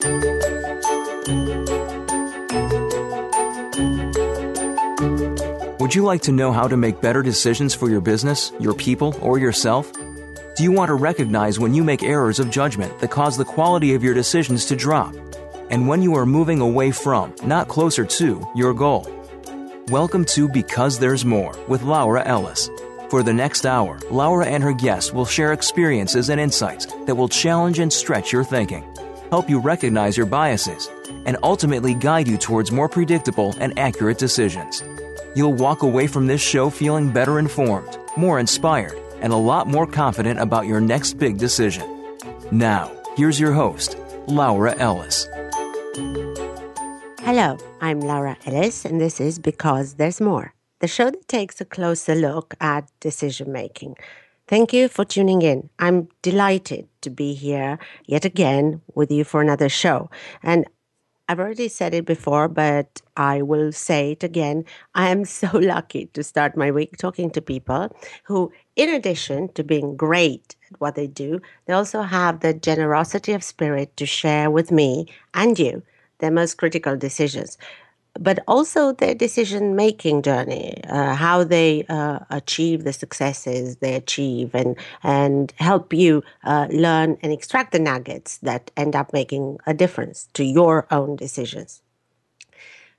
Would you like to know how to make better decisions for your business, your people, or yourself? Do you want to recognize when you make errors of judgment that cause the quality of your decisions to drop? And when you are moving away from, not closer to, your goal? Welcome to Because There's More with Laura Ellis. For the next hour, Laura and her guests will share experiences and insights that will challenge and stretch your thinking, help you recognize your biases, and ultimately guide you towards more predictable and accurate decisions. You'll walk away from this show feeling better informed, more inspired, and a lot more confident about your next big decision. Now, here's your host, Laura Ellis. Hello, I'm Laura Ellis, and this is Because There's More, the show that takes a closer look at decision making. Thank you for tuning in. I'm delighted to be here yet again with you for another show. And I've already said it before, but I will say it again. I am so lucky to start my week talking to people who, in addition to being great at what they do, they also have the generosity of spirit to share with me and you their most critical decisions but also their decision making journey, uh, how they uh, achieve the successes they achieve, and and help you uh, learn and extract the nuggets that end up making a difference to your own decisions.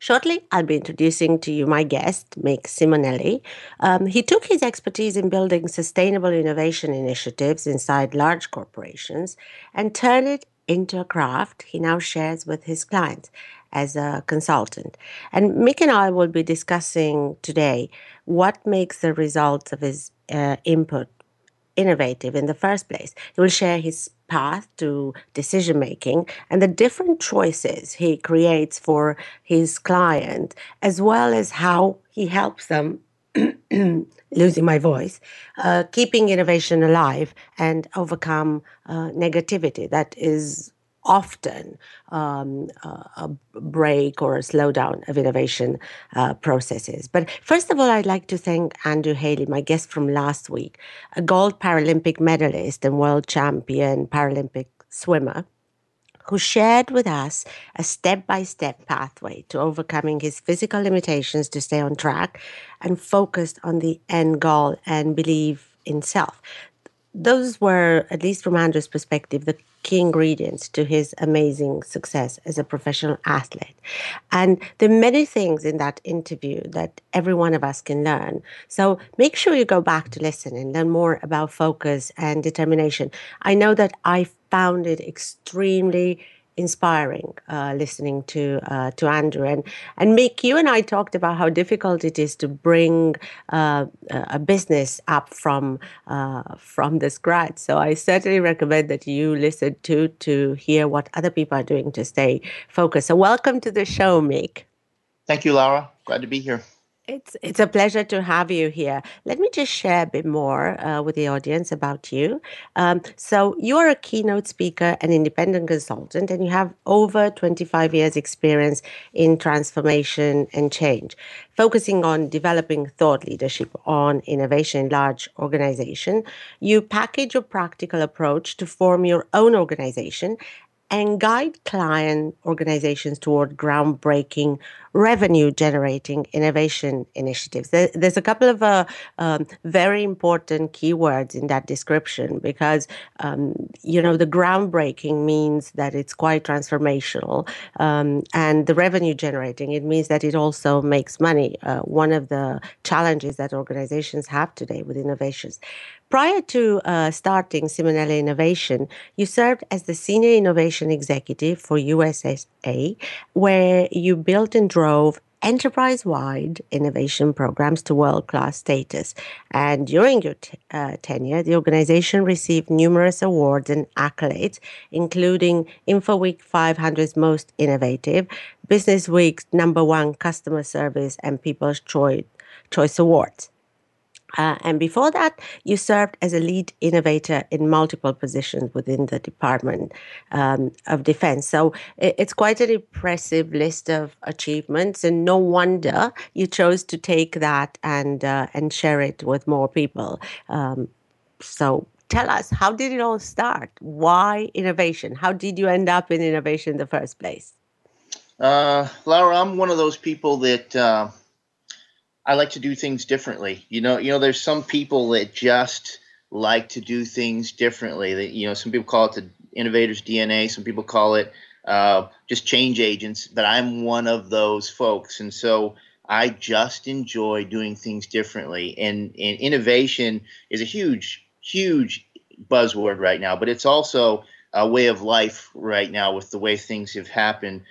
Shortly, I'll be introducing to you my guest, Mick Simonelli. Um, he took his expertise in building sustainable innovation initiatives inside large corporations and turned it into a craft he now shares with his clients as a consultant. And Mick and I will be discussing today what makes the results of his uh, input innovative in the first place. He will share his path to decision making and the different choices he creates for his client, as well as how he helps them. losing my voice, uh, keeping innovation alive and overcome uh, negativity that is often um, a break or a slowdown of innovation uh, processes. But first of all, I'd like to thank Andrew Haley, my guest from last week, a gold Paralympic medalist and world champion Paralympic swimmer who shared with us a step by step pathway to overcoming his physical limitations to stay on track and focused on the end goal and believe in self those were, at least from Andrew's perspective, the key ingredients to his amazing success as a professional athlete. And there are many things in that interview that every one of us can learn. So make sure you go back to listen and learn more about focus and determination. I know that I found it extremely inspiring uh, listening to uh, to Andrew and and Mick. You and I talked about how difficult it is to bring uh, a business up from uh, from the scratch. So I certainly recommend that you listen to to hear what other people are doing to stay focused. So welcome to the show, Mick. Thank you, Laura. Glad to be here. It's it's a pleasure to have you here. Let me just share a bit more uh, with the audience about you. Um, so you are a keynote speaker and independent consultant, and you have over 25 years experience in transformation and change, focusing on developing thought leadership on innovation in large organization. You package a practical approach to form your own organization and guide client organizations toward groundbreaking revenue generating innovation initiatives. There, there's a couple of uh, um, very important keywords in that description because, um, you know, the groundbreaking means that it's quite transformational. Um, and the revenue generating, it means that it also makes money. Uh, one of the challenges that organizations have today with innovations. Prior to uh, starting Simonelli Innovation, you served as the Senior Innovation Executive for USAA, where you built and drove enterprise wide innovation programs to world class status. And during your t- uh, tenure, the organization received numerous awards and accolades, including InfoWeek 500's Most Innovative, Business Week's number one customer service, and People's Choice Awards. Uh, and before that, you served as a lead innovator in multiple positions within the Department um, of Defense. So it's quite an impressive list of achievements, and no wonder you chose to take that and uh, and share it with more people. Um, so tell us, how did it all start? Why innovation? How did you end up in innovation in the first place? Uh, Laura, I'm one of those people that uh, I like to do things differently. You know, you know, there's some people that just like to do things differently. That you know, some people call it the innovator's DNA. Some people call it uh, just change agents. But I'm one of those folks, and so I just enjoy doing things differently. And and innovation is a huge, huge buzzword right now, but it's also a way of life right now with the way things have happened.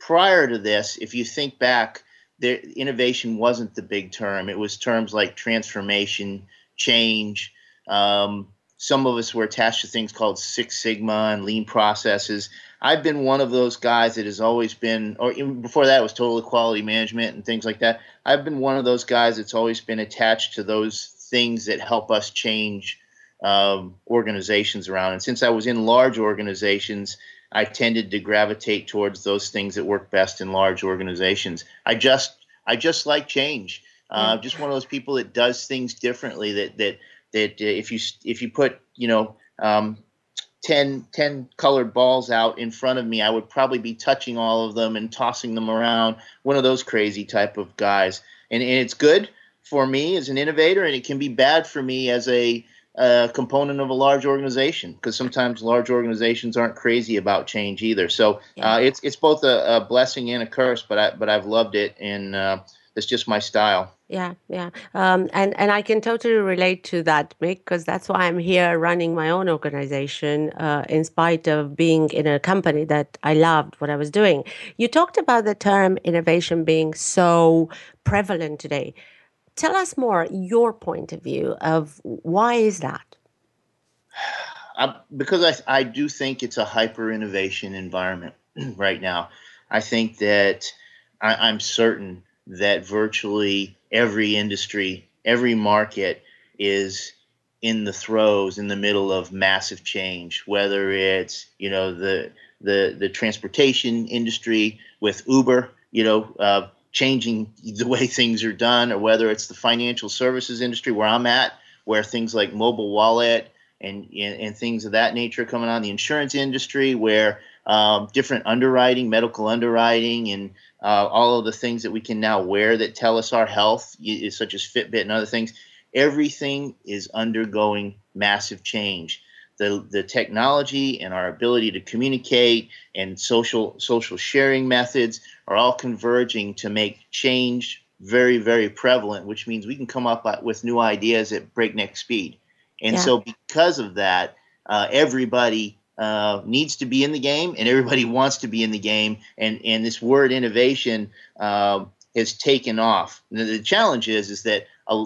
Prior to this, if you think back there, innovation wasn't the big term. It was terms like transformation, change. Um, some of us were attached to things called Six Sigma and lean processes. I've been one of those guys that has always been, or even before that, was total quality management and things like that. I've been one of those guys that's always been attached to those things that help us change um, organizations around. And since I was in large organizations, I tended to gravitate towards those things that work best in large organizations. I just I just like change. Uh, just one of those people that does things differently. That that that uh, if you if you put you know um, 10, 10 colored balls out in front of me, I would probably be touching all of them and tossing them around. One of those crazy type of guys, and, and it's good for me as an innovator, and it can be bad for me as a a component of a large organization because sometimes large organizations aren't crazy about change either. So yeah. uh, it's it's both a, a, blessing and a curse, but I but I've loved it and uh, it's just my style. Yeah, yeah, um, and and I can totally relate to that, Mick, because that's why I'm here running my own organization, uh, in spite of being in a company that I loved what I was doing. You talked about the term innovation being so prevalent today tell us more your point of view of why is that? I, because I, I do think it's a hyper innovation environment right now. I think that I, i'm certain that virtually every industry every market is in the throes in the middle of massive change whether it's you know the the the transportation industry with uber you know uh, changing the way things are done, or whether it's the financial services industry where I'm at, where things like mobile wallet and and, and things of that nature are coming on, the insurance industry where um, different underwriting, medical underwriting, and uh, all of the things that we can now wear that tell us our health, such as Fitbit and other things. Everything is undergoing massive change. The, the technology and our ability to communicate and social social sharing methods are all converging to make change very, very prevalent, which means we can come up with new ideas at breakneck speed. And yeah. so, because of that, uh, everybody uh, needs to be in the game, and everybody wants to be in the game. And and this word innovation uh, has taken off. And the challenge is is that a,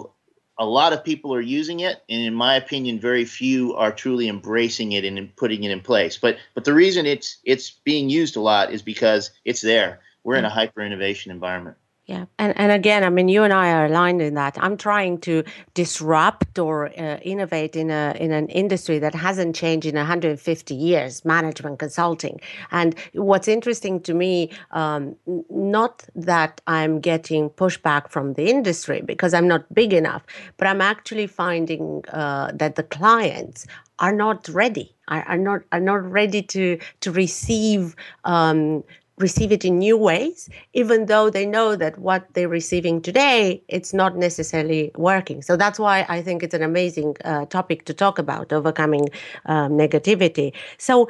a lot of people are using it, and in my opinion, very few are truly embracing it and putting it in place. But but the reason it's it's being used a lot is because it's there we're in a hyper innovation environment. Yeah, and and again, I mean, you and I are aligned in that. I'm trying to disrupt or uh, innovate in a in an industry that hasn't changed in 150 years, management consulting. And what's interesting to me, um, not that I'm getting pushback from the industry because I'm not big enough, but I'm actually finding uh, that the clients are not ready. Are, are not are not ready to to receive. Um, receive it in new ways even though they know that what they're receiving today it's not necessarily working. So that's why i think it's an amazing uh, topic to talk about overcoming um, negativity. So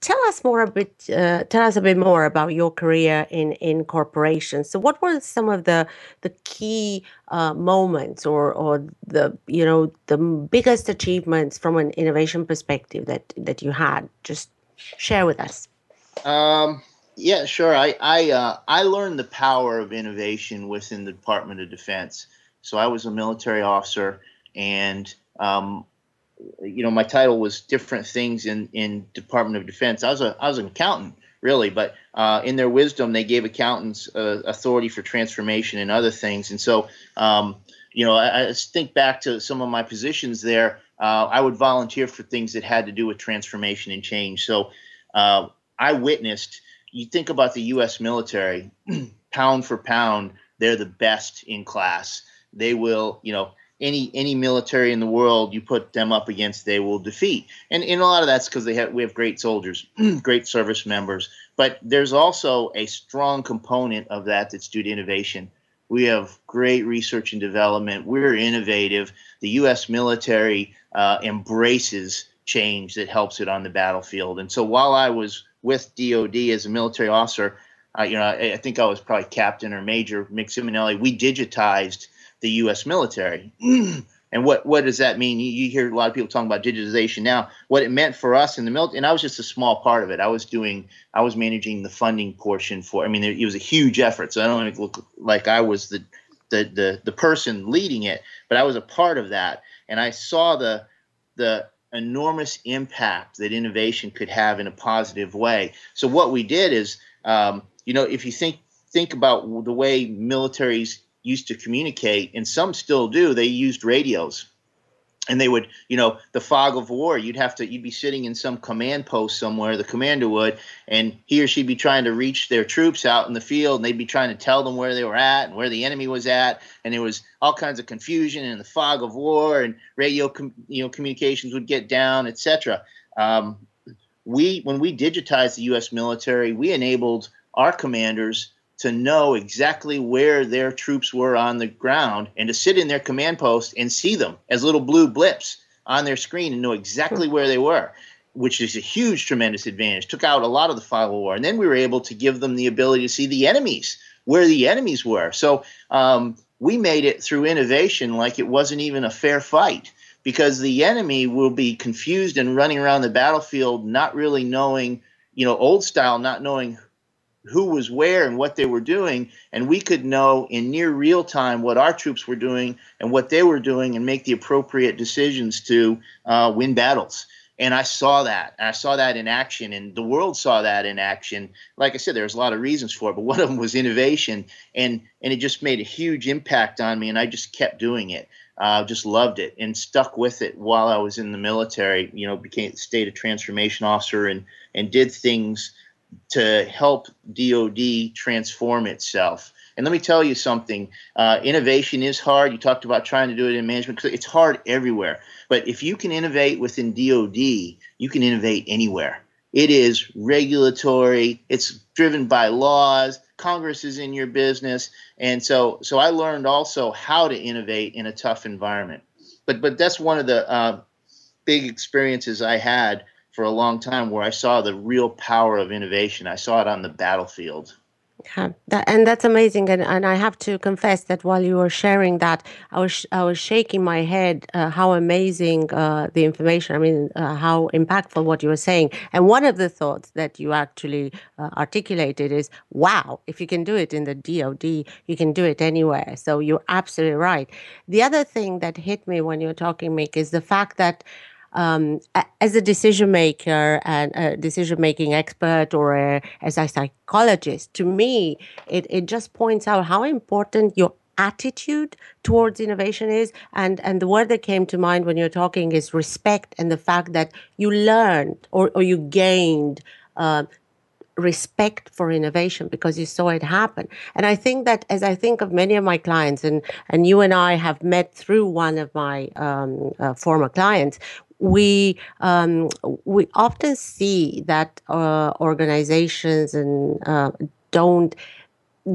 tell us more a bit uh, tell us a bit more about your career in in corporations so what were some of the the key uh, moments or or the you know the biggest achievements from an innovation perspective that that you had? Just share with us. Um Yeah, sure. I I uh, I learned the power of innovation within the Department of Defense. So I was a military officer, and um, you know my title was different things in in Department of Defense. I was a I was an accountant really, but uh, in their wisdom, they gave accountants uh, authority for transformation and other things. And so, um, you know, I, I, think back to some of my positions there. Uh, I would volunteer for things that had to do with transformation and change. So uh, I witnessed. You think about the U.S. military, pound for pound, they're the best in class. They will, you know, any any military in the world you put them up against, they will defeat. And, and a lot of that's because they have we have great soldiers, great service members. But there's also a strong component of that that's due to innovation. We have great research and development. We're innovative. The U.S. military uh, embraces change that helps it on the battlefield. And so while I was with DoD as a military officer, uh, you know, I, I, think I was probably captain or major Mick Simonelli. We digitized the U.S. military. and what what does that mean? You, you, hear a lot of people talking about digitization now. What it meant for us in the military, and I was just a small part of it. I was doing, I was managing the funding portion for. I mean, it, it was a huge effort. So I don't look like I was the, the the the person leading it, but I was a part of that, and I saw the the enormous impact that innovation could have in a positive way. So what we did is, um, you know, if you think think about the way militaries used to communicate, and some still do. They used radios, and they would, you know, the fog of war. You'd have to, you'd be sitting in some command post somewhere. The commander would, and he or she'd be trying to reach their troops out in the field, and they'd be trying to tell them where they were at and where the enemy was at, and there was all kinds of confusion and the fog of war, and radio, com- you know, communications would get down, etc. Um, we, when we digitized the U.S. military, we enabled our commanders to know exactly where their troops were on the ground and to sit in their command post and see them as little blue blips on their screen and know exactly where they were, which is a huge, tremendous advantage. Took out a lot of the of war. And then we were able to give them the ability to see the enemies, where the enemies were. So um, we made it through innovation like it wasn't even a fair fight because the enemy will be confused and running around the battlefield, not really knowing, you know, old style, not knowing who was where and what they were doing, and we could know in near real time what our troops were doing and what they were doing, and make the appropriate decisions to uh, win battles. And I saw that. And I saw that in action, and the world saw that in action. Like I said, there's a lot of reasons for it, but one of them was innovation, and and it just made a huge impact on me, and I just kept doing it. Uh, just loved it and stuck with it while I was in the military. You know, became state of transformation officer and and did things to help DoD transform itself. And let me tell you something: uh, innovation is hard. You talked about trying to do it in management because it's hard everywhere. But if you can innovate within DoD, you can innovate anywhere. It is regulatory. It's driven by laws. Congress is in your business, and so so I learned also how to innovate in a tough environment. But but that's one of the uh, big experiences I had for a long time where I saw the real power of innovation. I saw it on the battlefield. Yeah, that, and that's amazing. And, and I have to confess that while you were sharing that, I was I was shaking my head. Uh, how amazing uh, the information! I mean, uh, how impactful what you were saying. And one of the thoughts that you actually uh, articulated is, "Wow! If you can do it in the DoD, you can do it anywhere." So you're absolutely right. The other thing that hit me when you were talking, Mick, is the fact that um, as a decision maker and a decision making expert or a, as a psychologist, to me, it, it just points out how important your attitude towards innovation is and and the word that came to mind when you're talking is respect and the fact that you learned or, or you gained uh, respect for innovation because you saw it happen. And I think that as I think of many of my clients, and, and you and I have met through one of my um, uh, former clients, we um, we often see that uh, organizations and uh, don't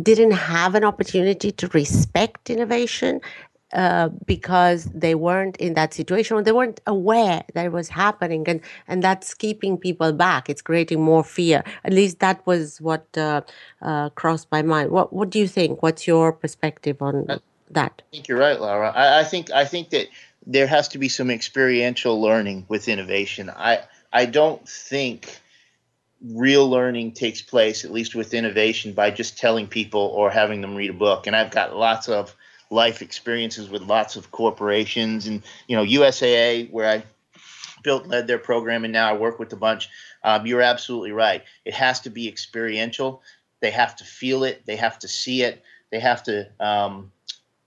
didn't have an opportunity to respect innovation uh, because they weren't in that situation or they weren't aware that it was happening and and that's keeping people back. It's creating more fear. At least that was what uh, uh, crossed my mind. What what do you think? What's your perspective on that? I think you're right laura. I, I think i think that there has to be some experiential learning with innovation. I I don't think real learning takes place, at least with innovation, by just telling people or having them read a book. And I've got lots of life experiences with lots of corporations and you know USAA where I built led their program and now I work with a bunch. Um, you're absolutely right. It has to be experiential. They have to feel it. They have to see it. They have to um,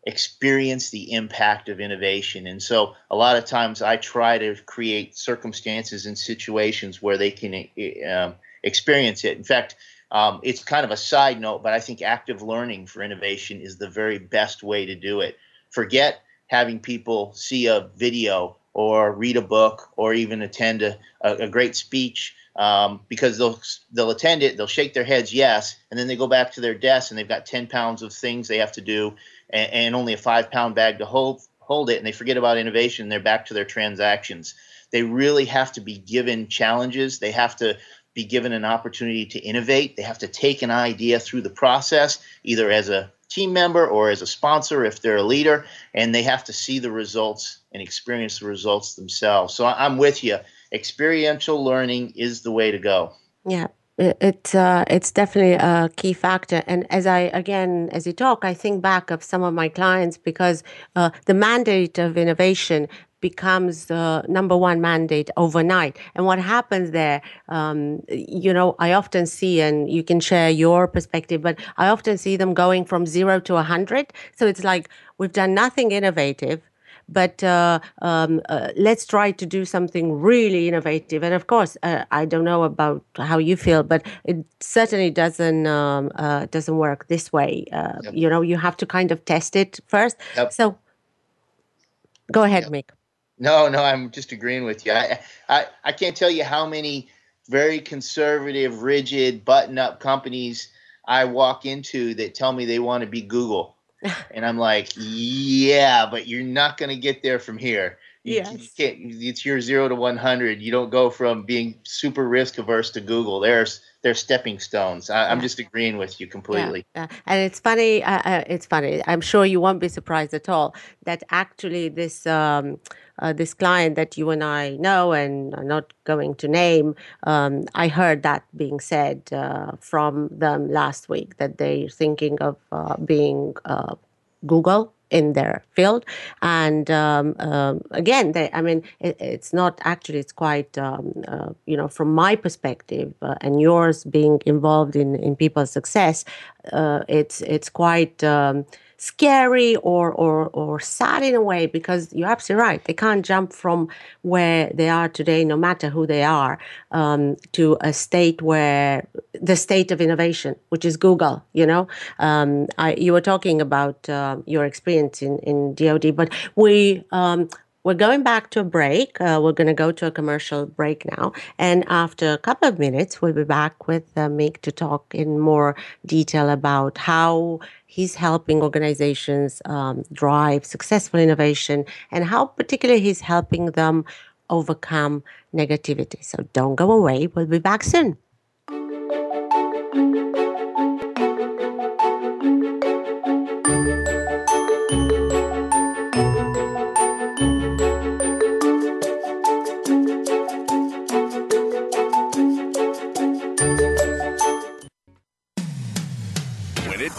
experience the impact of innovation. And so a lot of times I try to create circumstances and situations where they can um, experience it. In fact, um, it's kind of a side note, but I think active learning for innovation is the very best way to do it. Forget having people see a video or read a book or even attend a, a, a great speech um, because they'll they'll attend it, they'll shake their heads yes, and then they go back to their desk and they've got ten pounds of things they have to do and, and only a five pound bag to hold hold it, and they forget about innovation. They're back to their transactions. They really have to be given challenges. They have to be given an opportunity to innovate. They have to take an idea through the process, either as a team member or as a sponsor if they're a leader, and they have to see the results and experience the results themselves. So I'm with you. Experiential learning is the way to go. Yeah, it's uh, it's definitely a key factor. And as I again, as you talk, I think back of some of my clients because uh, the mandate of innovation becomes the number one mandate overnight. And what happens there, um, you know, I often see, and you can share your perspective, but I often see them going from zero to a hundred. So it's like we've done nothing innovative but uh, um, uh, let's try to do something really innovative. And of course, uh, I don't know about how you feel, but it certainly doesn't um, uh, doesn't work this way. Uh, yep. You know, you have to kind of test it first. Yep. So, go ahead, yep. Mick. No, no, I'm just agreeing with you. I, I, I can't tell you how many very conservative, rigid, button-up companies I walk into that tell me they want to be Google and I'm like, yeah, but you're not going to get there from here. You, yes. you can't, it's your zero to 100. You don't go from being super risk averse to Google. There's there's stepping stones. I, am just agreeing with you completely. Yeah, yeah. And it's funny. Uh, uh, it's funny. I'm sure you won't be surprised at all that actually this um, uh, this client that you and I know and are not going to name, um, I heard that being said uh, from them last week that they're thinking of uh, being uh, Google in their field. And um, um, again, they, I mean, it, it's not actually, it's quite, um, uh, you know, from my perspective uh, and yours being involved in, in people's success, uh, it's, it's quite um, scary or, or, or sad in a way because you're absolutely right. They can't jump from where they are today, no matter who they are, um, to a state where the state of innovation, which is Google. You know, um, I, you were talking about uh, your experience in, in DoD, but we um, we're going back to a break. Uh, we're going to go to a commercial break now. And after a couple of minutes, we'll be back with uh, Mick to talk in more detail about how he's helping organizations um, drive successful innovation and how particularly he's helping them overcome negativity. So don't go away. We'll be back soon.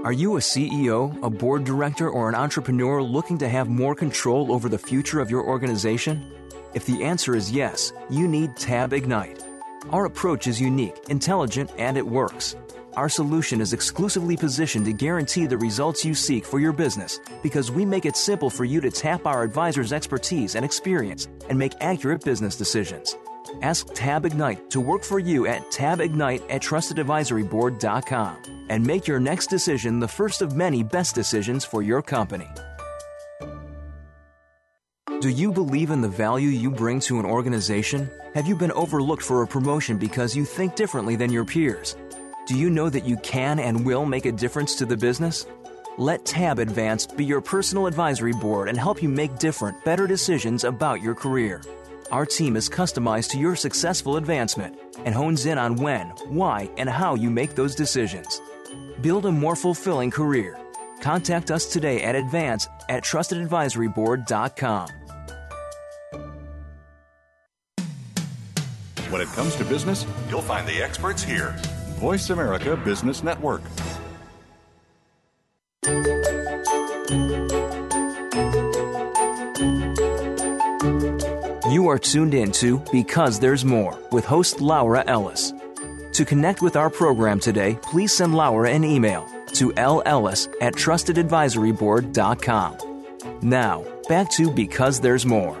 Are you a CEO, a board director, or an entrepreneur looking to have more control over the future of your organization? If the answer is yes, you need Tab Ignite. Our approach is unique, intelligent, and it works. Our solution is exclusively positioned to guarantee the results you seek for your business because we make it simple for you to tap our advisor's expertise and experience and make accurate business decisions. Ask Tab Ignite to work for you at tabignite at trustedadvisoryboard.com and make your next decision the first of many best decisions for your company. Do you believe in the value you bring to an organization? Have you been overlooked for a promotion because you think differently than your peers? Do you know that you can and will make a difference to the business? Let Tab Advanced be your personal advisory board and help you make different, better decisions about your career. Our team is customized to your successful advancement and hones in on when, why, and how you make those decisions. Build a more fulfilling career. Contact us today at advance at trustedadvisoryboard.com. When it comes to business, you'll find the experts here. Voice America Business Network. You are tuned in to Because There's More with host Laura Ellis. To connect with our program today, please send Laura an email to lellis at trustedadvisoryboard.com. Now, back to Because There's More.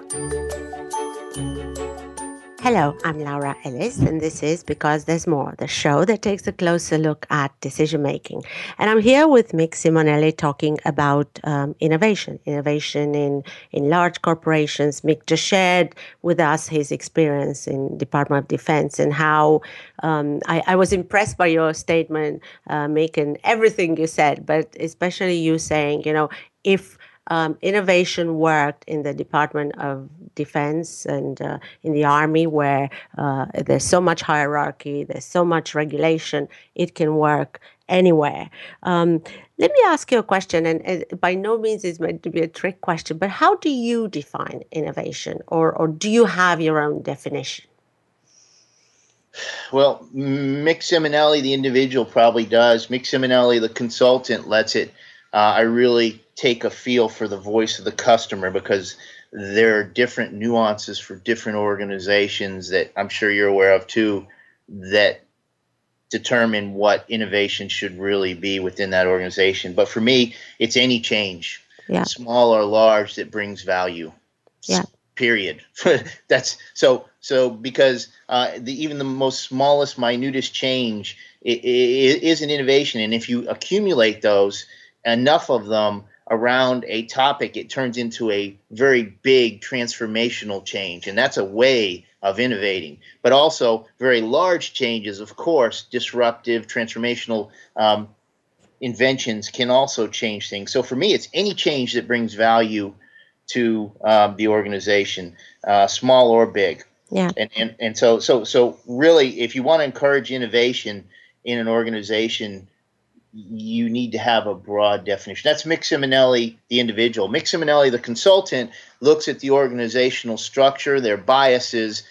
Hello, I'm Laura Ellis, and this is Because There's More, the show that takes a closer look at decision making. And I'm here with Mick Simonelli talking about um, innovation, innovation in, in large corporations. Mick just shared with us his experience in Department of Defense and how um, I, I, was impressed by your statement, uh, Mick, and everything you said, but especially you saying, you know, if um, innovation worked in the Department of Defense and uh, in the Army, where uh, there's so much hierarchy, there's so much regulation, it can work anywhere. Um, let me ask you a question, and, by no means is meant to be a trick question, but how do you define innovation, or, or do you have your own definition? Well, Mick Simonelli, the individual, probably does. Mick Simonelli, the consultant, lets it. Uh, I really take a feel for the voice of the customer because there are different nuances for different organizations that I'm sure you're aware of too that determine what innovation should really be within that organization. But for me, it's any change, yeah. small or large, that brings value. Yeah. Period. That's so. So because uh, the, even the most smallest, minutest change is an innovation, and if you accumulate those, enough of them, around a topic, it turns into a very big transformational change. And that's a way of innovating. But also, very large changes, of course, disruptive, transformational um, inventions can also change things. So for me, it's any change that brings value to um, the organization, uh, small or big. Yeah. And, and and so so so really, if you want to encourage innovation in an organization, you need to have a broad definition. That's Mick Simonelli, the individual. Mick Simonelli, the consultant, looks at the organizational structure, their biases,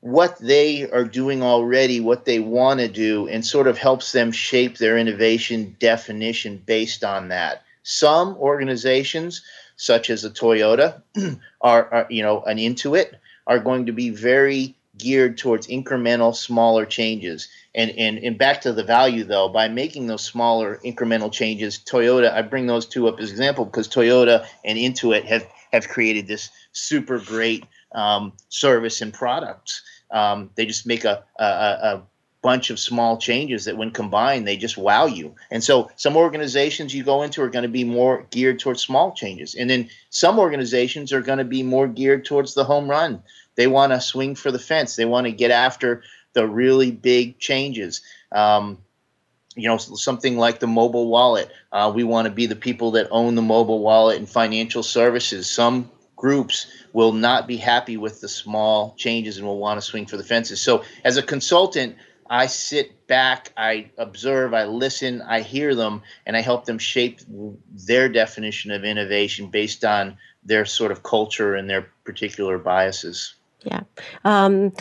what they are doing already, what they want to do, and sort of helps them shape their innovation definition based on that. Some organizations, such as a Toyota, are, are you know an Intuit, are going to be very geared towards incremental, smaller changes. And, and and back to the value though, by making those smaller incremental changes, Toyota, I bring those two up as example because Toyota and Intuit have have created this super great um, service and products. Um, they just make a, a, a bunch of small changes that when combined they just wow you and so some organizations you go into are going to be more geared towards small changes and then some organizations are going to be more geared towards the home run they want to swing for the fence. They want to get after the really big changes. Um, you know, something like the mobile wallet. Uh, we want to be the people that own the mobile wallet and financial services. Some groups will not be happy with the small changes and will want to swing for the fences. So, as a consultant, I sit back, I observe, I listen, I hear them, and I help them shape their definition of innovation based on their sort of culture and their particular biases. Yeah. Um,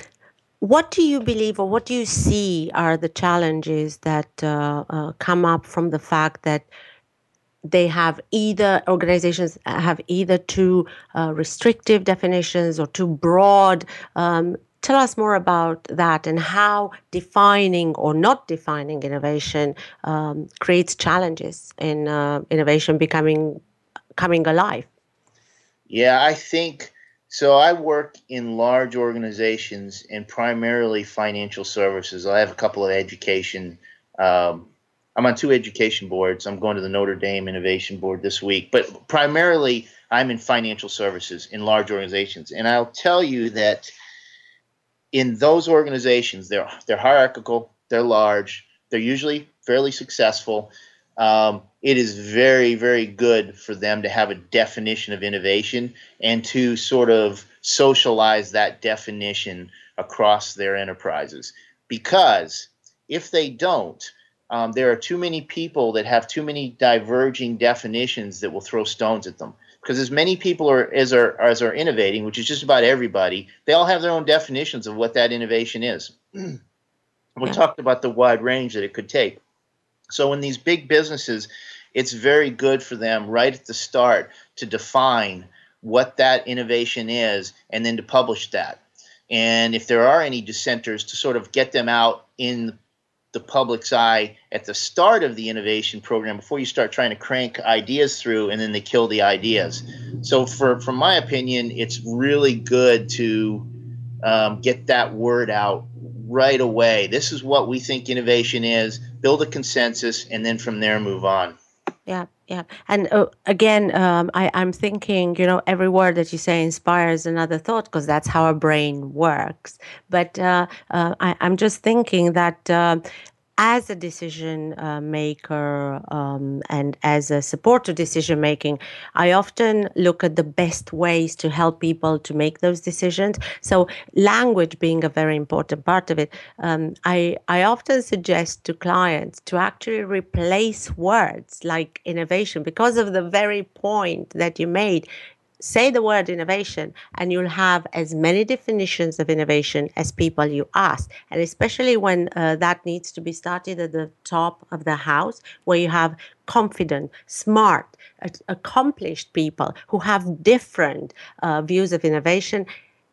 what do you believe or what do you see are the challenges that uh, uh, come up from the fact that they have either organizations have either too uh, restrictive definitions or too broad um, tell us more about that and how defining or not defining innovation um, creates challenges in uh, innovation becoming coming alive yeah i think so I work in large organizations and primarily financial services. I have a couple of education um, I'm on two education boards. I'm going to the Notre Dame Innovation Board this week, but primarily I'm in financial services in large organizations. And I'll tell you that in those organizations, they're they're hierarchical, they're large, they're usually fairly successful. Um, it is very, very good for them to have a definition of innovation and to sort of socialize that definition across their enterprises. Because if they don't, um, there are too many people that have too many diverging definitions that will throw stones at them. Because as many people are as are as are innovating, which is just about everybody, they all have their own definitions of what that innovation is. we talked about the wide range that it could take. So in these big businesses, it's very good for them right at the start to define what that innovation is and then to publish that. And if there are any dissenters, to sort of get them out in the public's eye at the start of the innovation program before you start trying to crank ideas through and then they kill the ideas. So, for from my opinion, it's really good to um, get that word out right away. This is what we think innovation is. Build a consensus, and then from there move on. Yeah, yeah. And uh, again, um, I, I'm thinking, you know, every word that you say inspires another thought because that's how our brain works. But uh, uh, I, am just thinking that uh, as a decision uh, maker um, and as a support to decision making, I often look at the best ways to help people to make those decisions. So, language being a very important part of it, um, I, I often suggest to clients to actually replace words like innovation because of the very point that you made say the word innovation and you'll have as many definitions of innovation as people you ask. And especially when uh, that needs to be started at the top of the house where you have confident smart accomplished people who have different uh, views of innovation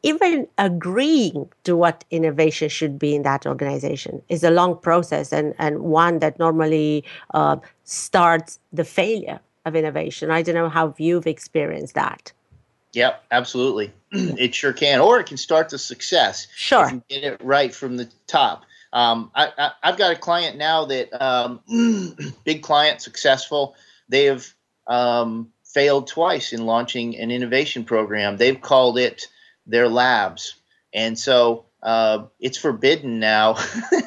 even agreeing to what innovation should be in that organization is a long process and, and one that normally uh, starts the failure of innovation. I don't know how you've experienced that. Yep, absolutely. it sure can, or it can start the success. Sure, get it right from the top. Um, I, have got a client now that um, big client, successful. They have um, failed twice in launching an innovation program. They've called it their labs, and so uh, it's forbidden now.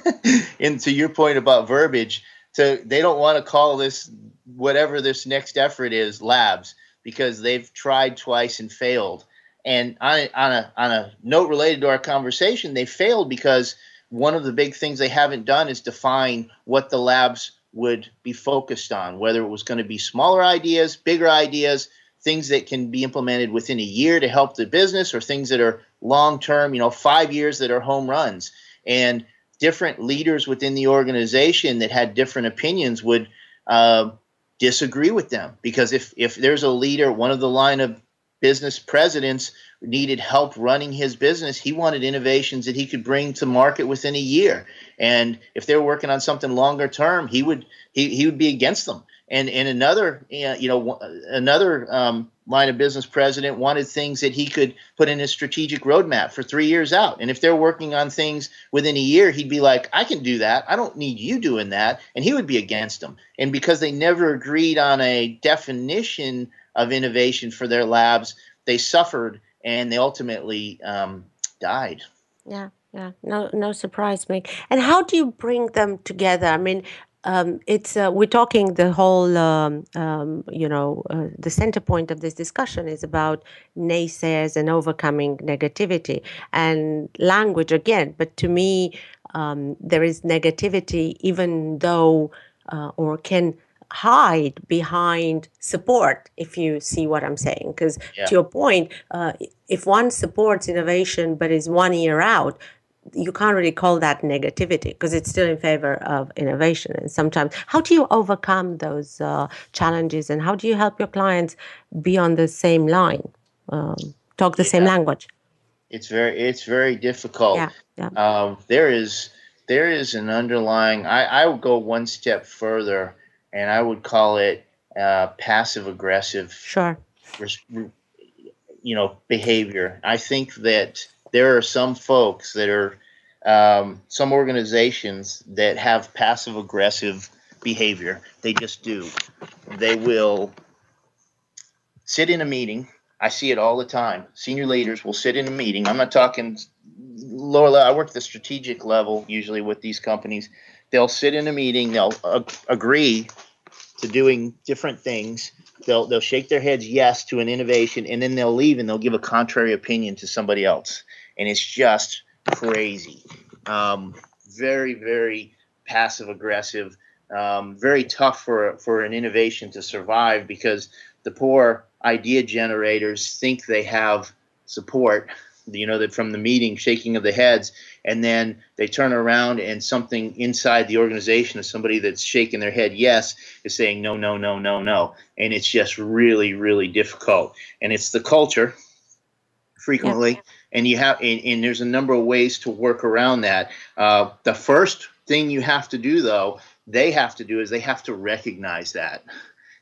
and to your point about verbiage, so they don't want to call this whatever this next effort is labs because they've tried twice and failed. And on a, on a on a note related to our conversation, they failed because one of the big things they haven't done is define what the labs would be focused on, whether it was going to be smaller ideas, bigger ideas, things that can be implemented within a year to help the business, or things that are long term, you know, five years that are home runs. And different leaders within the organization that had different opinions would uh, disagree with them because if if there's a leader, one of the line of business presidents needed help running his business, he wanted innovations that he could bring to market within a year. And if they were working on something longer term, he would he, he would be against them. And and another you know another um, line of business president wanted things that he could put in his strategic roadmap for three years out. And if they're working on things within a year, he'd be like, I can do that. I don't need you doing that. And he would be against them. And because they never agreed on a definition of innovation for their labs, they suffered and they ultimately um, died. Yeah. Yeah, no, no surprise, me. And how do you bring them together? I mean, um, it's uh, we're talking the whole um, um, you know uh, the center point of this discussion is about naysayers and overcoming negativity and language again but to me um, there is negativity even though uh, or can hide behind support if you see what i'm saying because yeah. to your point uh, if one supports innovation but is one year out you can't really call that negativity because it's still in favor of innovation. And sometimes, how do you overcome those uh, challenges and how do you help your clients be on the same line, um, talk the yeah. same language? It's very, it's very difficult. Yeah, yeah. Um, there is, there is an underlying. I, I would go one step further, and I would call it uh, passive aggressive. Sure. You know, behavior. I think that there are some folks that are um, some organizations that have passive aggressive behavior. They just do. They will sit in a meeting. I see it all the time. Senior leaders will sit in a meeting. I'm not talking lower level. I work the strategic level usually with these companies. They'll sit in a meeting. They'll agree to doing different things. They'll they'll shake their heads yes to an innovation, and then they'll leave and they'll give a contrary opinion to somebody else, and it's just crazy. Um, very very passive aggressive. Um, very tough for for an innovation to survive because the poor idea generators think they have support you know that from the meeting shaking of the heads and then they turn around and something inside the organization of somebody that's shaking their head yes is saying no no no no no and it's just really really difficult and it's the culture frequently yeah. And you have and, and, there's a number of ways to work around that uh, the first thing you have to do though they have to do is they have to recognize that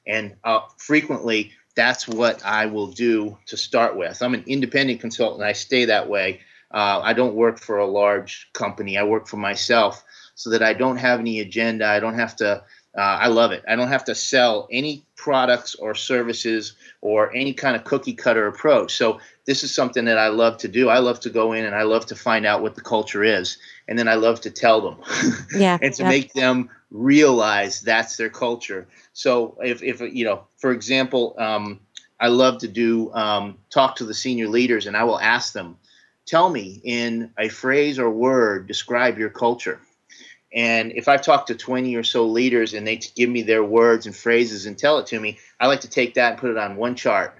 and uh, frequently that's what I will do to start with. I'm an independent consultant. I stay that way. Uh, I don't work for a large company. I work for myself so that I don't have any agenda. I don't have to. Uh, I love it. I don't have to sell any products or services or any kind of cookie cutter approach. So this is something that I love to do. I love to go in and I love to find out what the culture is, and then I love to tell them. Yeah. and to yeah. make them realize that's their culture. So if, if you know, for example, um, I love to do um, talk to the senior leaders, and I will ask them, tell me in a phrase or word, describe your culture. And if I've talked to 20 or so leaders and they give me their words and phrases and tell it to me, I like to take that and put it on one chart,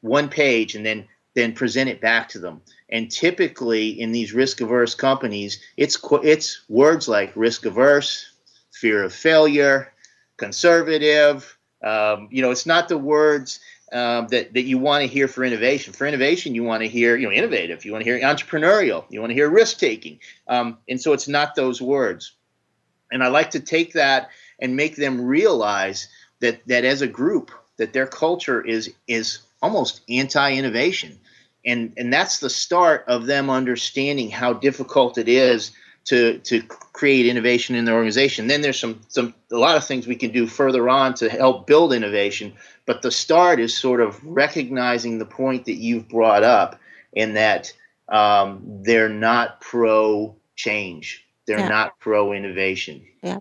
one page, and then then present it back to them. And typically in these risk averse companies, it's it's words like risk averse, fear of failure, conservative. Um, you know, it's not the words um, that that you want to hear for innovation. For innovation, you want to hear you know innovative. You want to hear entrepreneurial. You want to hear risk taking. Um, and so it's not those words. And I like to take that and make them realize that that as a group that their culture is is almost anti-innovation. And and that's the start of them understanding how difficult it is to to create innovation in the organization. Then there's some some a lot of things we can do further on to help build innovation. But the start is sort of recognizing the point that you've brought up, in that um, they're not pro change. They're yeah. not pro innovation. Yeah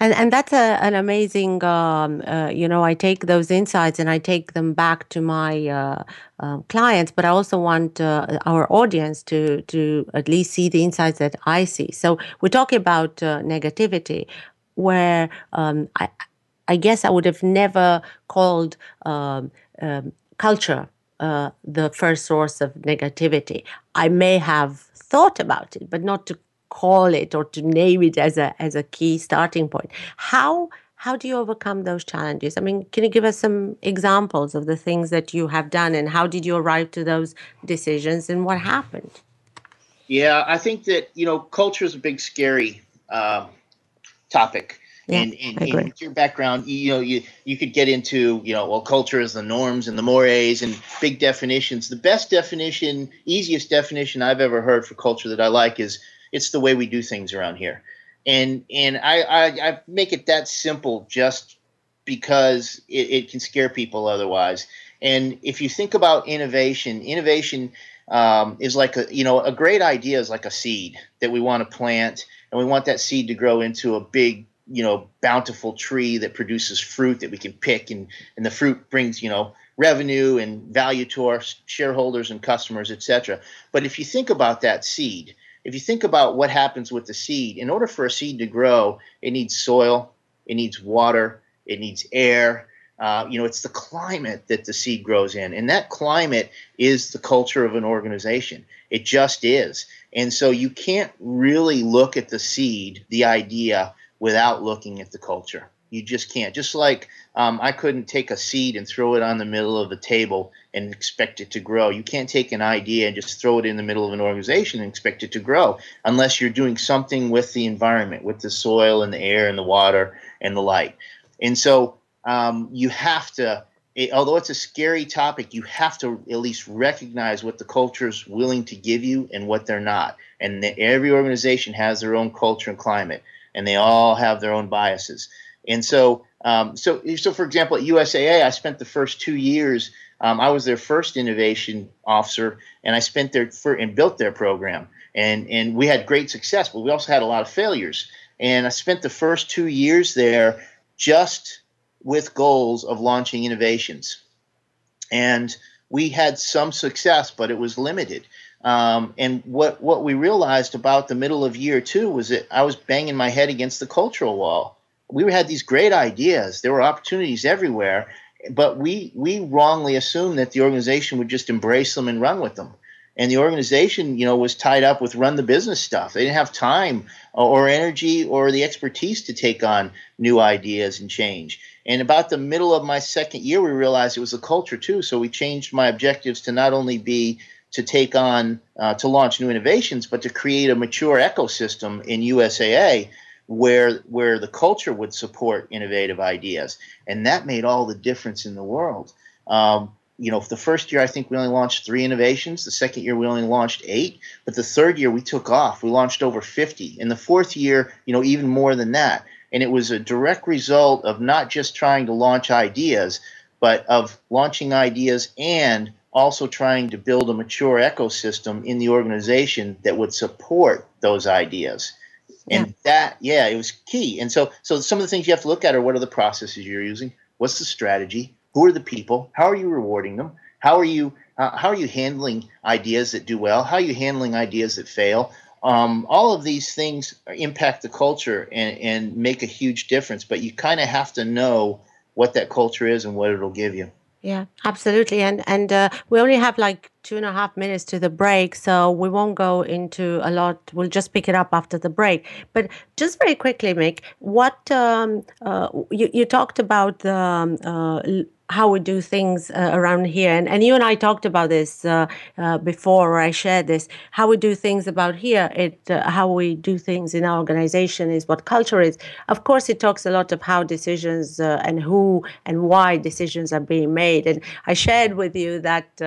and and that's a, an amazing um, uh, you know i take those insights and i take them back to my uh, uh, clients but i also want uh, our audience to to at least see the insights that i see. So we're talking about uh, negativity where um, i i guess i would have never called um, um culture uh, the first source of negativity. I may have thought about it but not to call it or to name it as a as a key starting point. How how do you overcome those challenges? I mean can you give us some examples of the things that you have done and how did you arrive to those decisions and what happened? Yeah i think that you know culture is a big scary uh, topic. Yeah, and, and, and your background, you know, you you could get into, you know, well, culture is the norms and the mores and big definitions. The best definition, easiest definition I've ever heard for culture that I like is it's the way we do things around here, and and I I, I make it that simple just because it, it can scare people otherwise. And if you think about innovation, innovation um, is like a you know a great idea is like a seed that we want to plant, and we want that seed to grow into a big you know bountiful tree that produces fruit that we can pick, and and the fruit brings you know revenue and value to our shareholders and customers, etc. But if you think about that seed, if you think about what happens with the seed, in order for a seed to grow, it needs soil, it needs water, it needs air. Uh, you know, it's the climate that the seed grows in, and that climate is the culture of an organization. It just is, and so you can't really look at the seed, the idea, without looking at the culture. You just can't. Just like um, I couldn't take a seed and throw it on the middle of the table and expect it to grow. You can't take an idea and just throw it in the middle of an organization and expect it to grow unless you're doing something with the environment, with the soil and the air and the water and the light. And so um, you have to, it, although it's a scary topic, you have to at least recognize what the culture is willing to give you and what they're not. And the, every organization has their own culture and climate, and they all have their own biases And so, um, so, so for example, at USAA, I spent the first two years. Um, I was their first innovation officer, and I spent their for, and built their program. And and we had great success, but we also had a lot of failures. And I spent the first two years there just with goals of launching innovations. And we had some success, but it was limited. Um, and what what we realized about the middle of year two was that I was banging my head against the cultural wall. We had these great ideas. There were opportunities everywhere, but we we wrongly assumed that the organization would just embrace them and run with them. And the organization, you know, was tied up with run the business stuff. They didn't have time or energy or the expertise to take on new ideas and change. And about the middle of my second year, we realized it was the culture too. So we changed my objectives to not only be to take on uh, to launch new innovations, but to create a mature ecosystem in USAA where where the culture would support innovative ideas, and that made all the difference in the world. Um, you know, the first year I think we only launched three innovations. The second year we only launched eight, but the third year we took off. We launched over 50. In the fourth year, you know, even more than that. And it was a direct result of not just trying to launch ideas, but of launching ideas and also trying to build a mature ecosystem in the organization that would support those ideas. And yeah. that, yeah, it was key. And so, so some of the things you have to look at are what are the processes you're using? What's the strategy? Who are the people? How are you rewarding them? How are you uh, how are you handling ideas that do well? How are you handling ideas that fail? Um, all of these things impact the culture and, and make a huge difference. But you kind of have to know what that culture is and what it'll give you. Yeah, absolutely. And and uh, we only have like two and a half minutes to the break, so we won't go into a lot. We'll just pick it up after the break. But just very quickly, Mick, what um, uh, you you talked about the um, uh, how we do things uh, around here. And, and you and I talked about this uh, uh, before, or I shared this. How we do things about here, it uh, how we do things in our organization is what culture is. Of course, it talks a lot of how decisions and who and why decisions are being made. And I shared with you that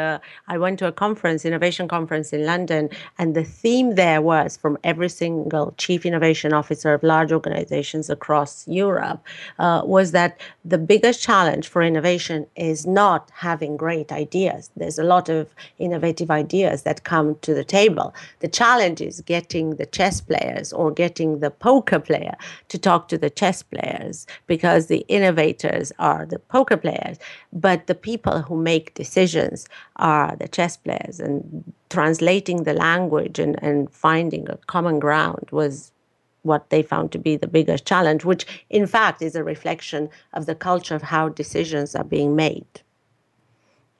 I went to a conference, innovation conference in London, and the theme there was from every single chief innovation officer of large organizations across Europe uh, was that the biggest challenge for innovation is not having great ideas. There's a lot of innovative ideas that come to the table. The challenge is getting the chess players or getting the poker player to talk to the chess players because the innovators are the poker players, but the people who make decisions are the chess players. And translating the language and, and finding a common ground was what they found to be the biggest challenge, which in fact is a reflection of the culture of how decisions are being made.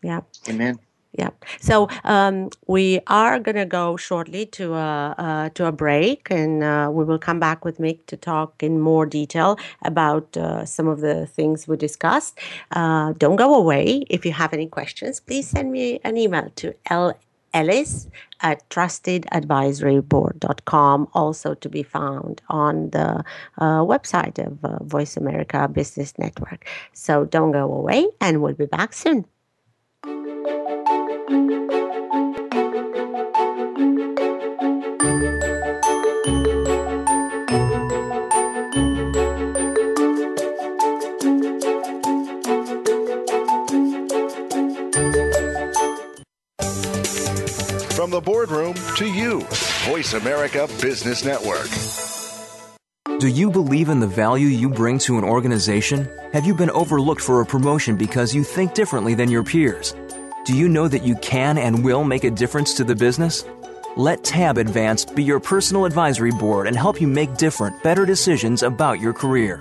Yeah. Amen. Yeah. So um, we are going to go shortly to a uh, to a break, and uh, we will come back with Mick to talk in more detail about uh, some of the things we discussed. Uh, don't go away. If you have any questions, please send me an email to l ellis at trustedadvisoryboard.com, also to be found on the uh, website of uh, Voice America Business Network. So don't go away, and we'll be back soon. The boardroom to you. Voice America Business Network. Do you believe in the value you bring to an organization? Have you been overlooked for a promotion because you think differently than your peers? Do you know that you can and will make a difference to the business? Let Tab Advanced be your personal advisory board and help you make different, better decisions about your career.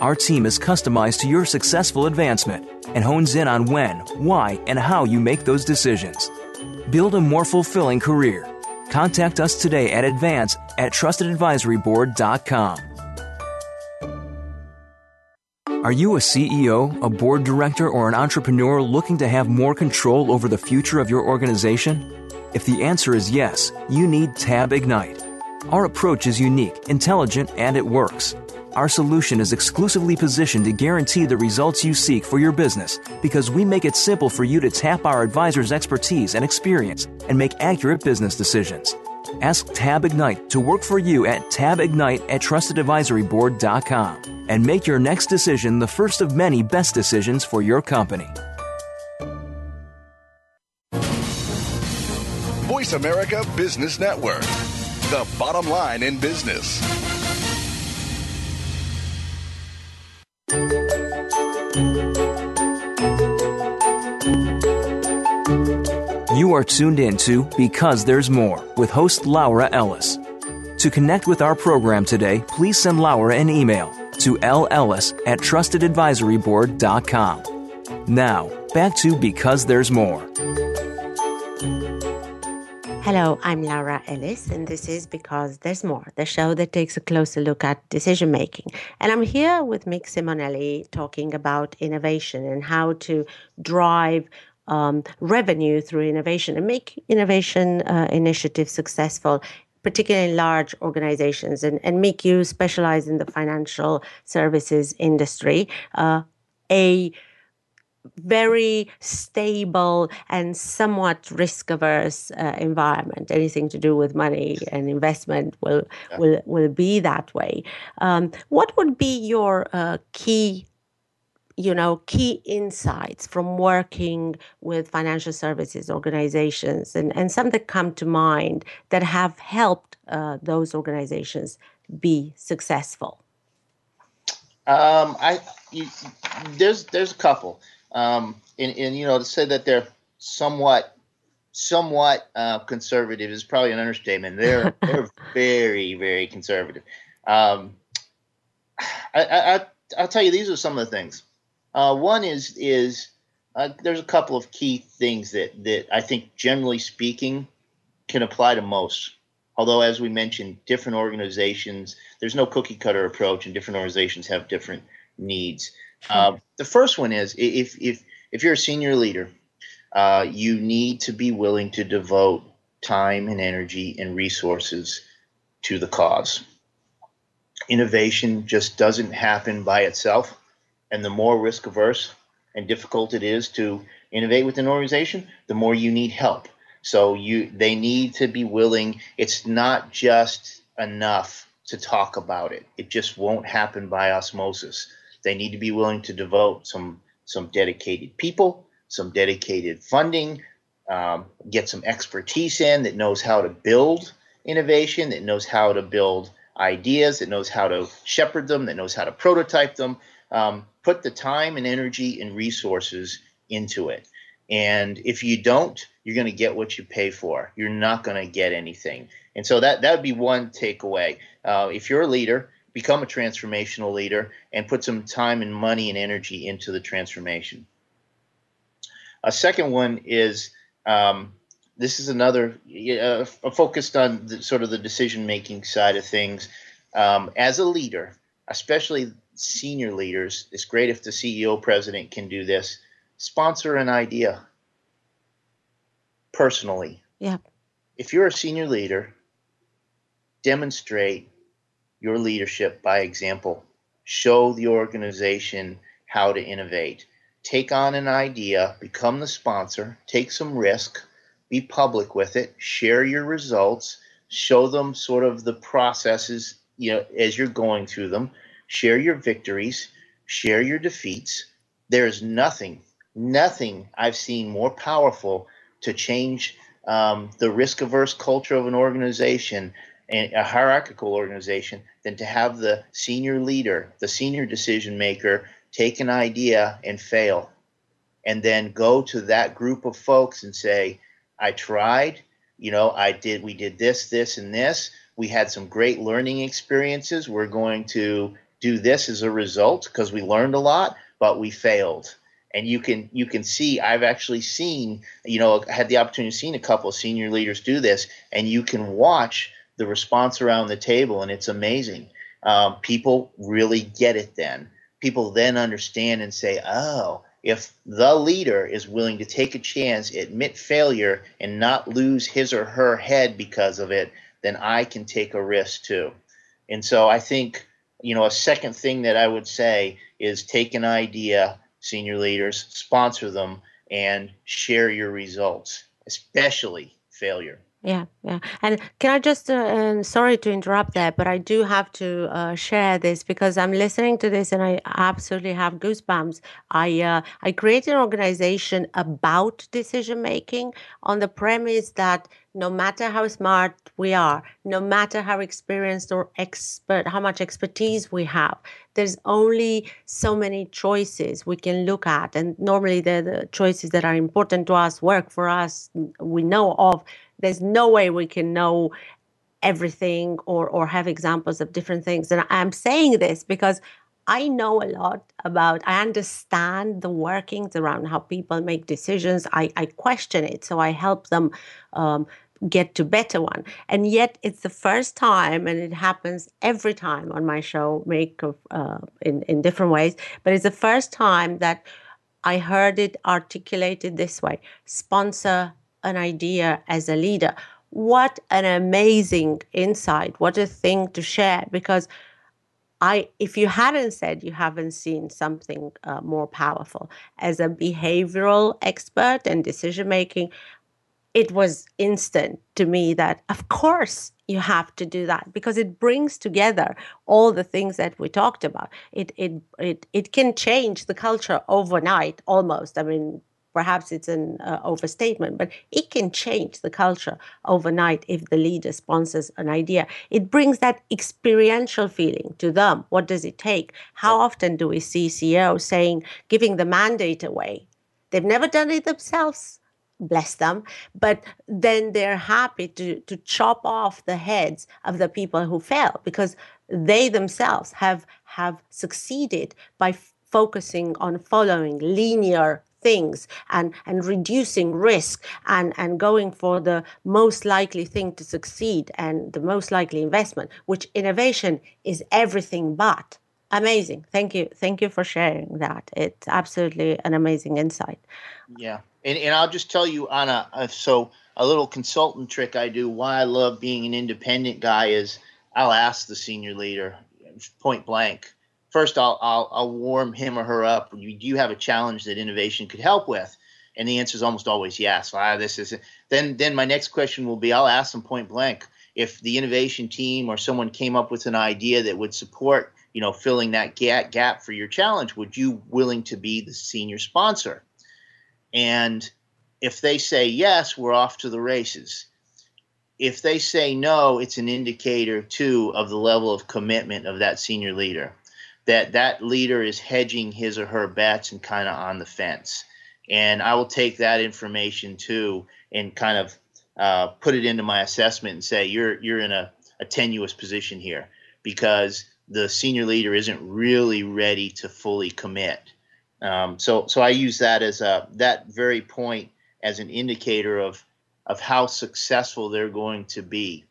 Our team is customized to your successful advancement and hones in on when, why, and how you make those decisions. Build a more fulfilling career. Contact us today at advance at trustedadvisoryboard.com. Are you a CEO, a board director, or an entrepreneur looking to have more control over the future of your organization? If the answer is yes, you need Tab Ignite. Our approach is unique, intelligent, and it works. Our solution is exclusively positioned to guarantee the results you seek for your business because we make it simple for you to tap our advisor's expertise and experience and make accurate business decisions. Ask Tab Ignite to work for you at tabignite at trustedadvisoryboard.com and make your next decision the first of many best decisions for your company. Voice America Business Network, the bottom line in business. You are tuned in to Because There's More with host Laura Ellis. To connect with our program today, please send Laura an email to lellis at trustedadvisoryboard.com. Now, back to Because There's More. Hello, I'm Laura Ellis, and this is Because There's More, the show that takes a closer look at decision making. And I'm here with Mick Simonelli talking about innovation and how to drive um, revenue through innovation and make innovation uh, initiatives successful particularly in large organizations and, and make you specialize in the financial services industry uh, a very stable and somewhat risk averse uh, environment. Anything to do with money and investment will yeah. will will be that way. Um, what would be your uh, key you know key insights from working with financial services organizations and, and some that come to mind that have helped uh, those organizations be successful? Um, I you, there's there's a couple um, and, and you know to say that they're somewhat somewhat uh, conservative is probably an understatement they're they're very very conservative um, I, I, I'll tell you these are some of the things uh, one is is uh, there's a couple of key things that that I think generally speaking can apply to most. Although, as we mentioned, different organizations there's no cookie cutter approach, and different organizations have different needs. Uh, the first one is if if if you're a senior leader, uh, you need to be willing to devote time and energy and resources to the cause. Innovation just doesn't happen by itself and the more risk averse and difficult it is to innovate within an organization, the more you need help. So you they need to be willing. It's not just enough to talk about it. It just won't happen by osmosis. They need to be willing to devote some some dedicated people, some dedicated funding, um, get some expertise in that knows how to build innovation, that knows how to build ideas, that knows how to shepherd them, that knows how to prototype them, um, put the time and energy and resources into it. And if you don't, you're going to get what you pay for. You're not going to get anything. And so that that would be one takeaway. Uh, if you're a leader, become a transformational leader and put some time and money and energy into the transformation. A second one is um, this is another uh, focused on the, sort of the decision making side of things. Um, as a leader, especially senior leaders, it's great if the CEO president can do this. Sponsor an idea personally. Yeah. If you're a senior leader, demonstrate your leadership by example. Show the organization how to innovate. Take on an idea, become the sponsor, take some risk, be public with it, share your results, show them sort of the processes you know as you're going through them share your victories, share your defeats. There is nothing, nothing I've seen more powerful to change um, the risk averse culture of an organization a hierarchical organization than to have the senior leader, the senior decision maker, take an idea and fail. And then go to that group of folks and say, I tried, you know, I did, we did this, this, and this. We had some great learning experiences. We're going to do this as a result because we learned a lot, but we failed. And you can you can see I've actually seen you know had the opportunity to see a couple of senior leaders do this, and you can watch the response around the table, and it's amazing. Um, people really get it then. People then understand and say, oh, if the leader is willing to take a chance, admit failure, and not lose his or her head because of it, then I can take a risk too. And so I think you know, a second thing that I would say is take an idea, senior leaders, sponsor them, and share your results, especially failure. Yeah, yeah. And can I just, uh, um, sorry to interrupt there, but I do have to uh, share this because I'm listening to this and I absolutely have goosebumps. I uh, I created an organization about decision making on the premise that no matter how smart we are, no matter how experienced or expert, how much expertise we have, there's only so many choices we can look at. And normally the choices that are important to us, work for us, we know of there's no way we can know everything or or have examples of different things. And i'm saying this because i know a lot about i understand the workings around how people Mick decisions. I, I question it so i help them um, get to better one. And yet it's the first time and it happens every time on my show make uh, in, in different ways but it's the first time that i heard it articulated this way sponsor an idea as a leader. What an amazing insight. What a thing to share because I if you hadn't said you haven't seen something uh, more powerful as a behavioral expert and decision making it was instant to me that of course you have to do that because it brings together all the things that we talked about it it it, it can change the culture overnight almost i mean perhaps it's an uh, overstatement, but it can change the culture overnight if the leader sponsors an idea. It brings that experiential feeling to them. What does it take? How often do we see CEOs saying, giving the mandate away? They've never done it themselves. Bless them, but then they're happy to, to chop off the heads of the people who fail because they themselves have have succeeded by f- focusing on following linear things and, and reducing risk and, and going for the most likely thing to succeed and the most likely investment, which innovation is everything but. Amazing. Thank you. Thank you for sharing that. It's absolutely an amazing insight. Yeah. And, and I'll just tell you, Anna, uh, so a little consultant trick I do, why I love being an independent guy is I'll ask the senior leader point blank, first I'll, I'll, I'll warm him or her up. Do you have a challenge that innovation could help with? And the answer is almost always yes. Ah, this is then. Then my next question will be: I'll ask them point blank if the innovation team or someone came up with an idea that would support, you know, filling that gap gap for your challenge. Would you willing to be the senior sponsor? And if they say yes, we're off to the races. If they say no, it's an indicator too of the level of commitment of that senior leader that that leader is hedging his or her bets and kind of on the fence. And I will take that information too and kind of uh, put it into my assessment and say you're you're in a, a tenuous position here because the senior leader isn't really ready to fully commit. Um, so so I use that as a that very point as an indicator of of how successful they're going to be.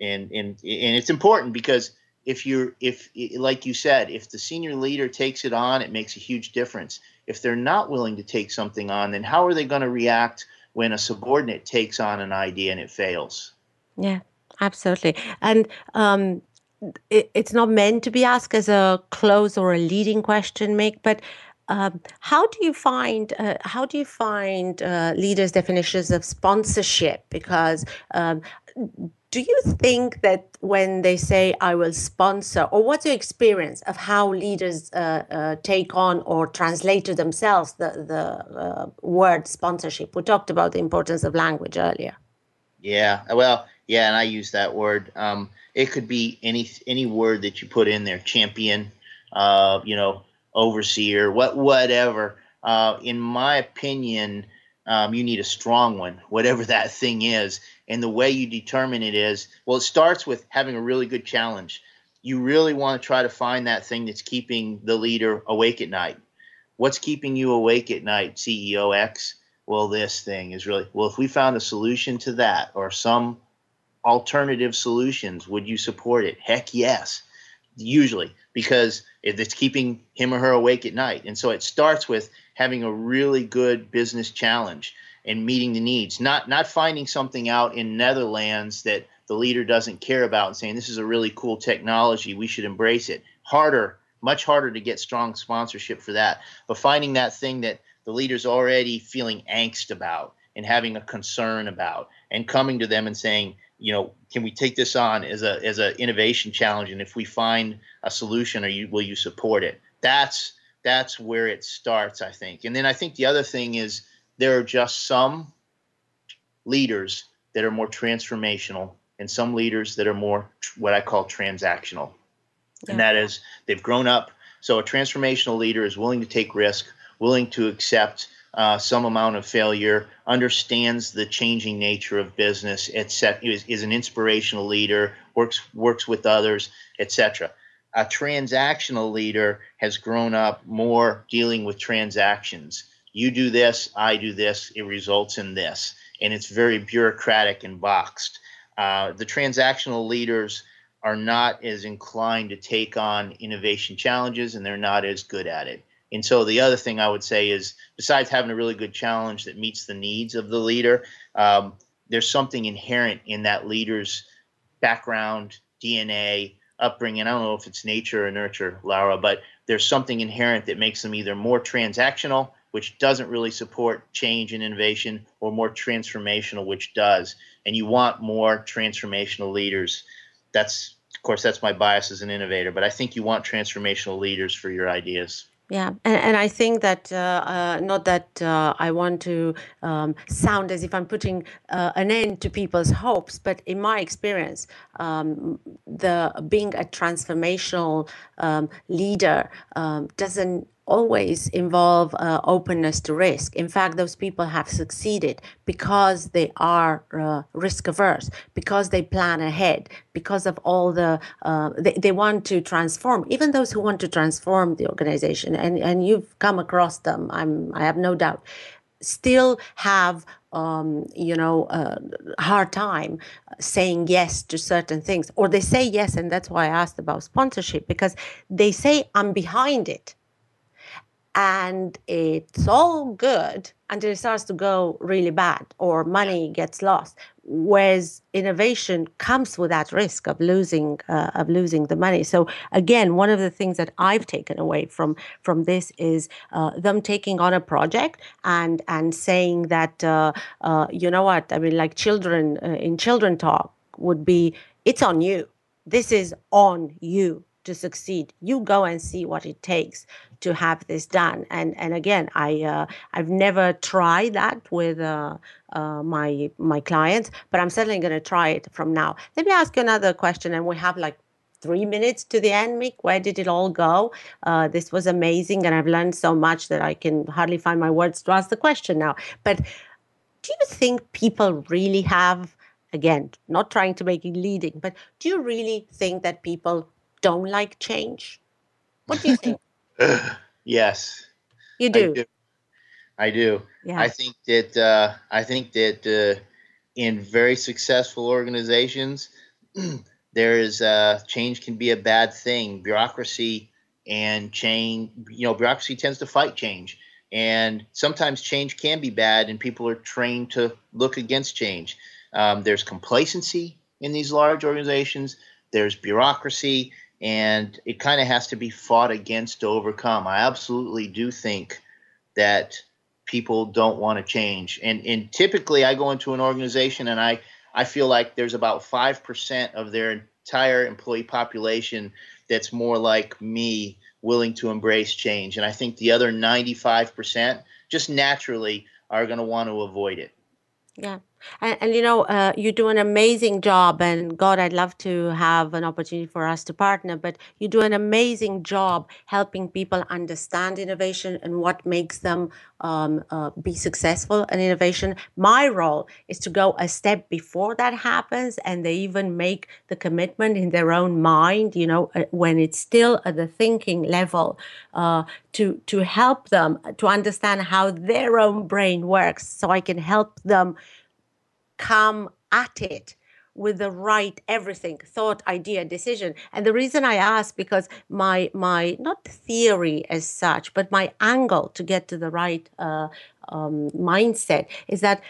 And and and it's important because if you're if like you said if the senior leader takes it on it makes a huge difference. If they're not willing to take something on then how are they going to react when a subordinate takes on an idea and it fails? Yeah absolutely. And um, it, it's not meant to be asked as a close or a leading question mick but um, how do you find uh, how do you find uh, leaders' definitions of sponsorship? Because um, do you think that when they say I will sponsor, or what's your experience of how leaders uh, uh, take on or translate to themselves the the uh, word sponsorship? We talked about the importance of language earlier. Yeah, well, yeah, and I use that word. Um, it could be any any word that you put in there, champion, uh, you know, overseer, what whatever. Uh, in my opinion, um, you need a strong one, whatever that thing is. And the way you determine it is well, it starts with having a really good challenge. You really want to try to find that thing that's keeping the leader awake at night. What's keeping you awake at night, CEO X? Well, this thing is really well. If we found a solution to that or some alternative solutions, would you support it? Heck yes, usually because it's keeping him or her awake at night. And so it starts with having a really good business challenge and meeting the needs, not not finding something out in Netherlands that the leader doesn't care about and saying this is a really cool technology, we should embrace it. Harder, much harder to get strong sponsorship for that. But finding that thing that the leader's already feeling angst about and having a concern about and coming to them and saying, you know, can we take this on as a as an innovation challenge? And if we find a solution, are you will you support it? That's that's where it starts, I think. And then I think the other thing is there are just some leaders that are more transformational and some leaders that are more what I call transactional. Yeah. And that is they've grown up. So a transformational leader is willing to take risk, willing to accept uh, some amount of failure, understands the changing nature of business, etc. Is, is an inspirational leader, works works with others, etc. A transactional leader has grown up more dealing with transactions. You do this, I do this, it results in this, and it's very bureaucratic and boxed. Uh, the transactional leaders are not as inclined to take on innovation challenges, and they're not as good at it and so the other thing I would say is, besides having a really good challenge that meets the needs of the leader, um, there's something inherent in that leader's background, DNA, upbringing. I don't know if it's nature or nurture, Laura, but there's something inherent that makes them either more transactional, which doesn't really support change and innovation, or more transformational, which does. And you want more transformational leaders. That's, of course, that's my bias as an innovator, but I think you want transformational leaders for your ideas. Yeah, and, and I think that uh, uh, not that uh, I want to um, sound as if I'm putting uh, an end to people's hopes, but in my experience, um, the being a transformational um, leader um, doesn't always involve uh, openness to risk. In fact, those people have succeeded because they are uh, risk averse, because they plan ahead, because of all the, uh, they, they want to transform, even those who want to transform the organization, and, and you've come across them, I'm, I have no doubt, still have um, you know, a hard time saying yes to certain things, or they say yes, and that's why I asked about sponsorship because they say I'm behind it, and it's all good until it starts to go really bad or money gets lost. Whereas innovation comes with that risk of losing uh, of losing the money. So again one of the things that i've taken away from from this is uh, them taking on a project and and saying that uh, uh you know what? I mean like children uh, in children talk would be it's on you. This is on you to succeed you go and see what it takes to have this done. And and again, I uh, I've never tried that with uh, uh, my my clients, but I'm certainly going to try it from now. Let me ask you another question, and we have like three minutes to the end, Mick. Where did it all go? Uh, this was amazing, and I've learned so much that I can hardly find my words to ask the question now. But do you think people really have? Again, not trying to make it leading, but do you really think that people don't like change? What do you think? yes. You do. I do. I, do. Yeah. I think that uh, I think that uh, in very successful organizations, there is uh, change can be a bad thing. Bureaucracy and change, you know, bureaucracy tends to fight change, and sometimes change can be bad, and people are trained to look against change. Um, there's complacency in these large organizations. There's bureaucracy and it kind of has to be fought against to overcome. I absolutely do think that people don't want to change, and and typically I go into an organization and I I feel like there's about five percent of their entire employee population that's more like me, willing to embrace change, and I think the other ninety five percent just naturally are going to want to avoid it. Yeah. And, and you know, uh, you do an amazing job. And God, I'd love to have an opportunity for us to partner, but you do an amazing job helping people understand innovation and what makes them um, uh, be successful in innovation. My role is to go a step before that happens, and they even make the commitment in their own mind, you know, uh, when it's still at the thinking level, uh, to, to help them to understand how their own brain works so I can help them come at it with the right everything thought idea decision. And the reason i ask because my my not theory as such but my angle to get to the right uh, um, mindset is that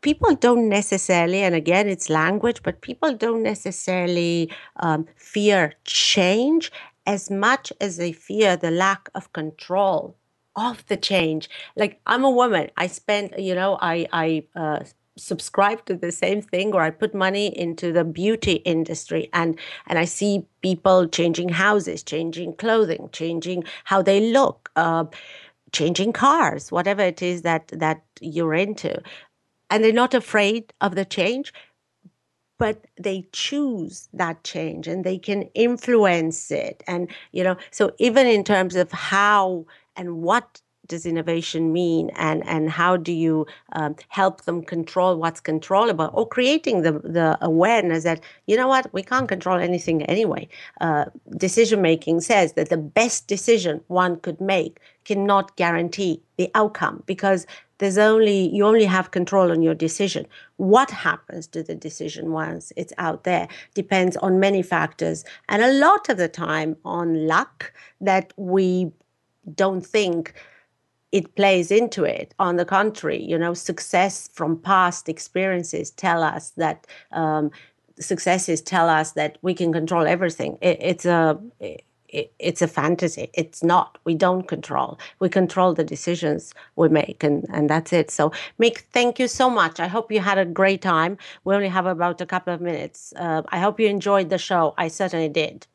people don't necessarily and again it's language but people don't necessarily um, fear change as much as they fear the lack of control of the change like i'm a woman i spend you know i i uh, subscribe to the same thing or I put money into the beauty industry and and I see people changing houses, changing clothing, changing how they look, uh, changing cars, whatever it is that that you're into. And they're not afraid of the change, but they choose that change and they can influence it. And you know, so even in terms of how and what does innovation mean and and how do you um, help them control what's controllable or creating the the awareness that you know what? We can't control anything anyway. Uh, decision making says that the best decision one could make cannot guarantee the outcome because there's only you only have control on your decision. What happens to the decision once it's out there depends on many factors and a lot of the time on luck that we don't think it plays into it. On the contrary, you know, success from past experiences tell us that um, successes tell us that we can control everything. It, it's a it, it's a fantasy. It's not. We don't control. We control the decisions we make, and and that's it. So, Mick, thank you so much. I hope you had a great time. We only have about a couple of minutes. Uh, I hope you enjoyed the show. I certainly did.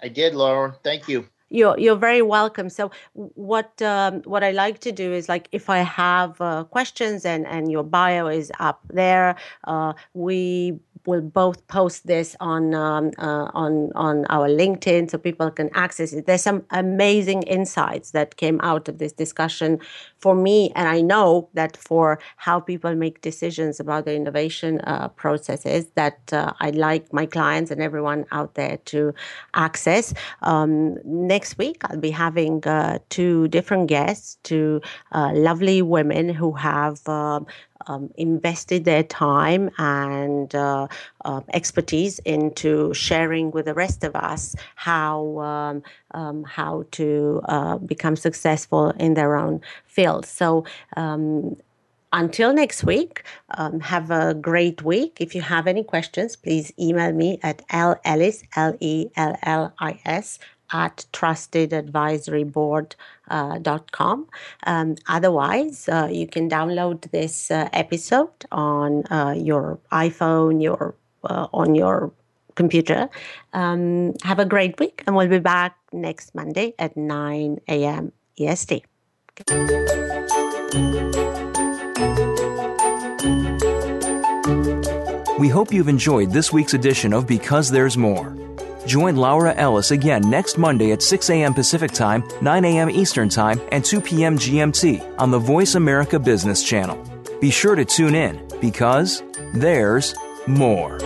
I did, Lauren. Thank you you're you're very welcome. So what um, what I like to do is like if I have uh, questions and and your bio is up there, uh, we will both post this on um, uh, on on our LinkedIn so people can access it. There's some amazing insights that came out of this discussion for me, and I know that for how people make decisions about the innovation uh, processes that uh, I'd like my clients and everyone out there to access. Um, next week, I'll be having uh, two different guests, two uh, lovely women who have um, invested their time and uh, uh, expertise into sharing with the rest of us how um, um, how to uh, become successful in their own field. So. Um, until next week, um, have a great week. If you have any questions, please email me at lellis, L E L L I S, at trustedadvisoryboard.com. Um, otherwise, uh, you can download this uh, episode on uh, your iPhone, your on your computer. Um, have a great week, and we'll be back next Monday at 9 a.m. EST. We hope you've enjoyed this week's edition of Because There's More. Join Laura Ellis again next Monday at 6 a.m. Pacific Time, 9 a.m. Eastern Time, and 2 p.m. GMT on the Voice America Business Channel. Be sure to tune in because there's more.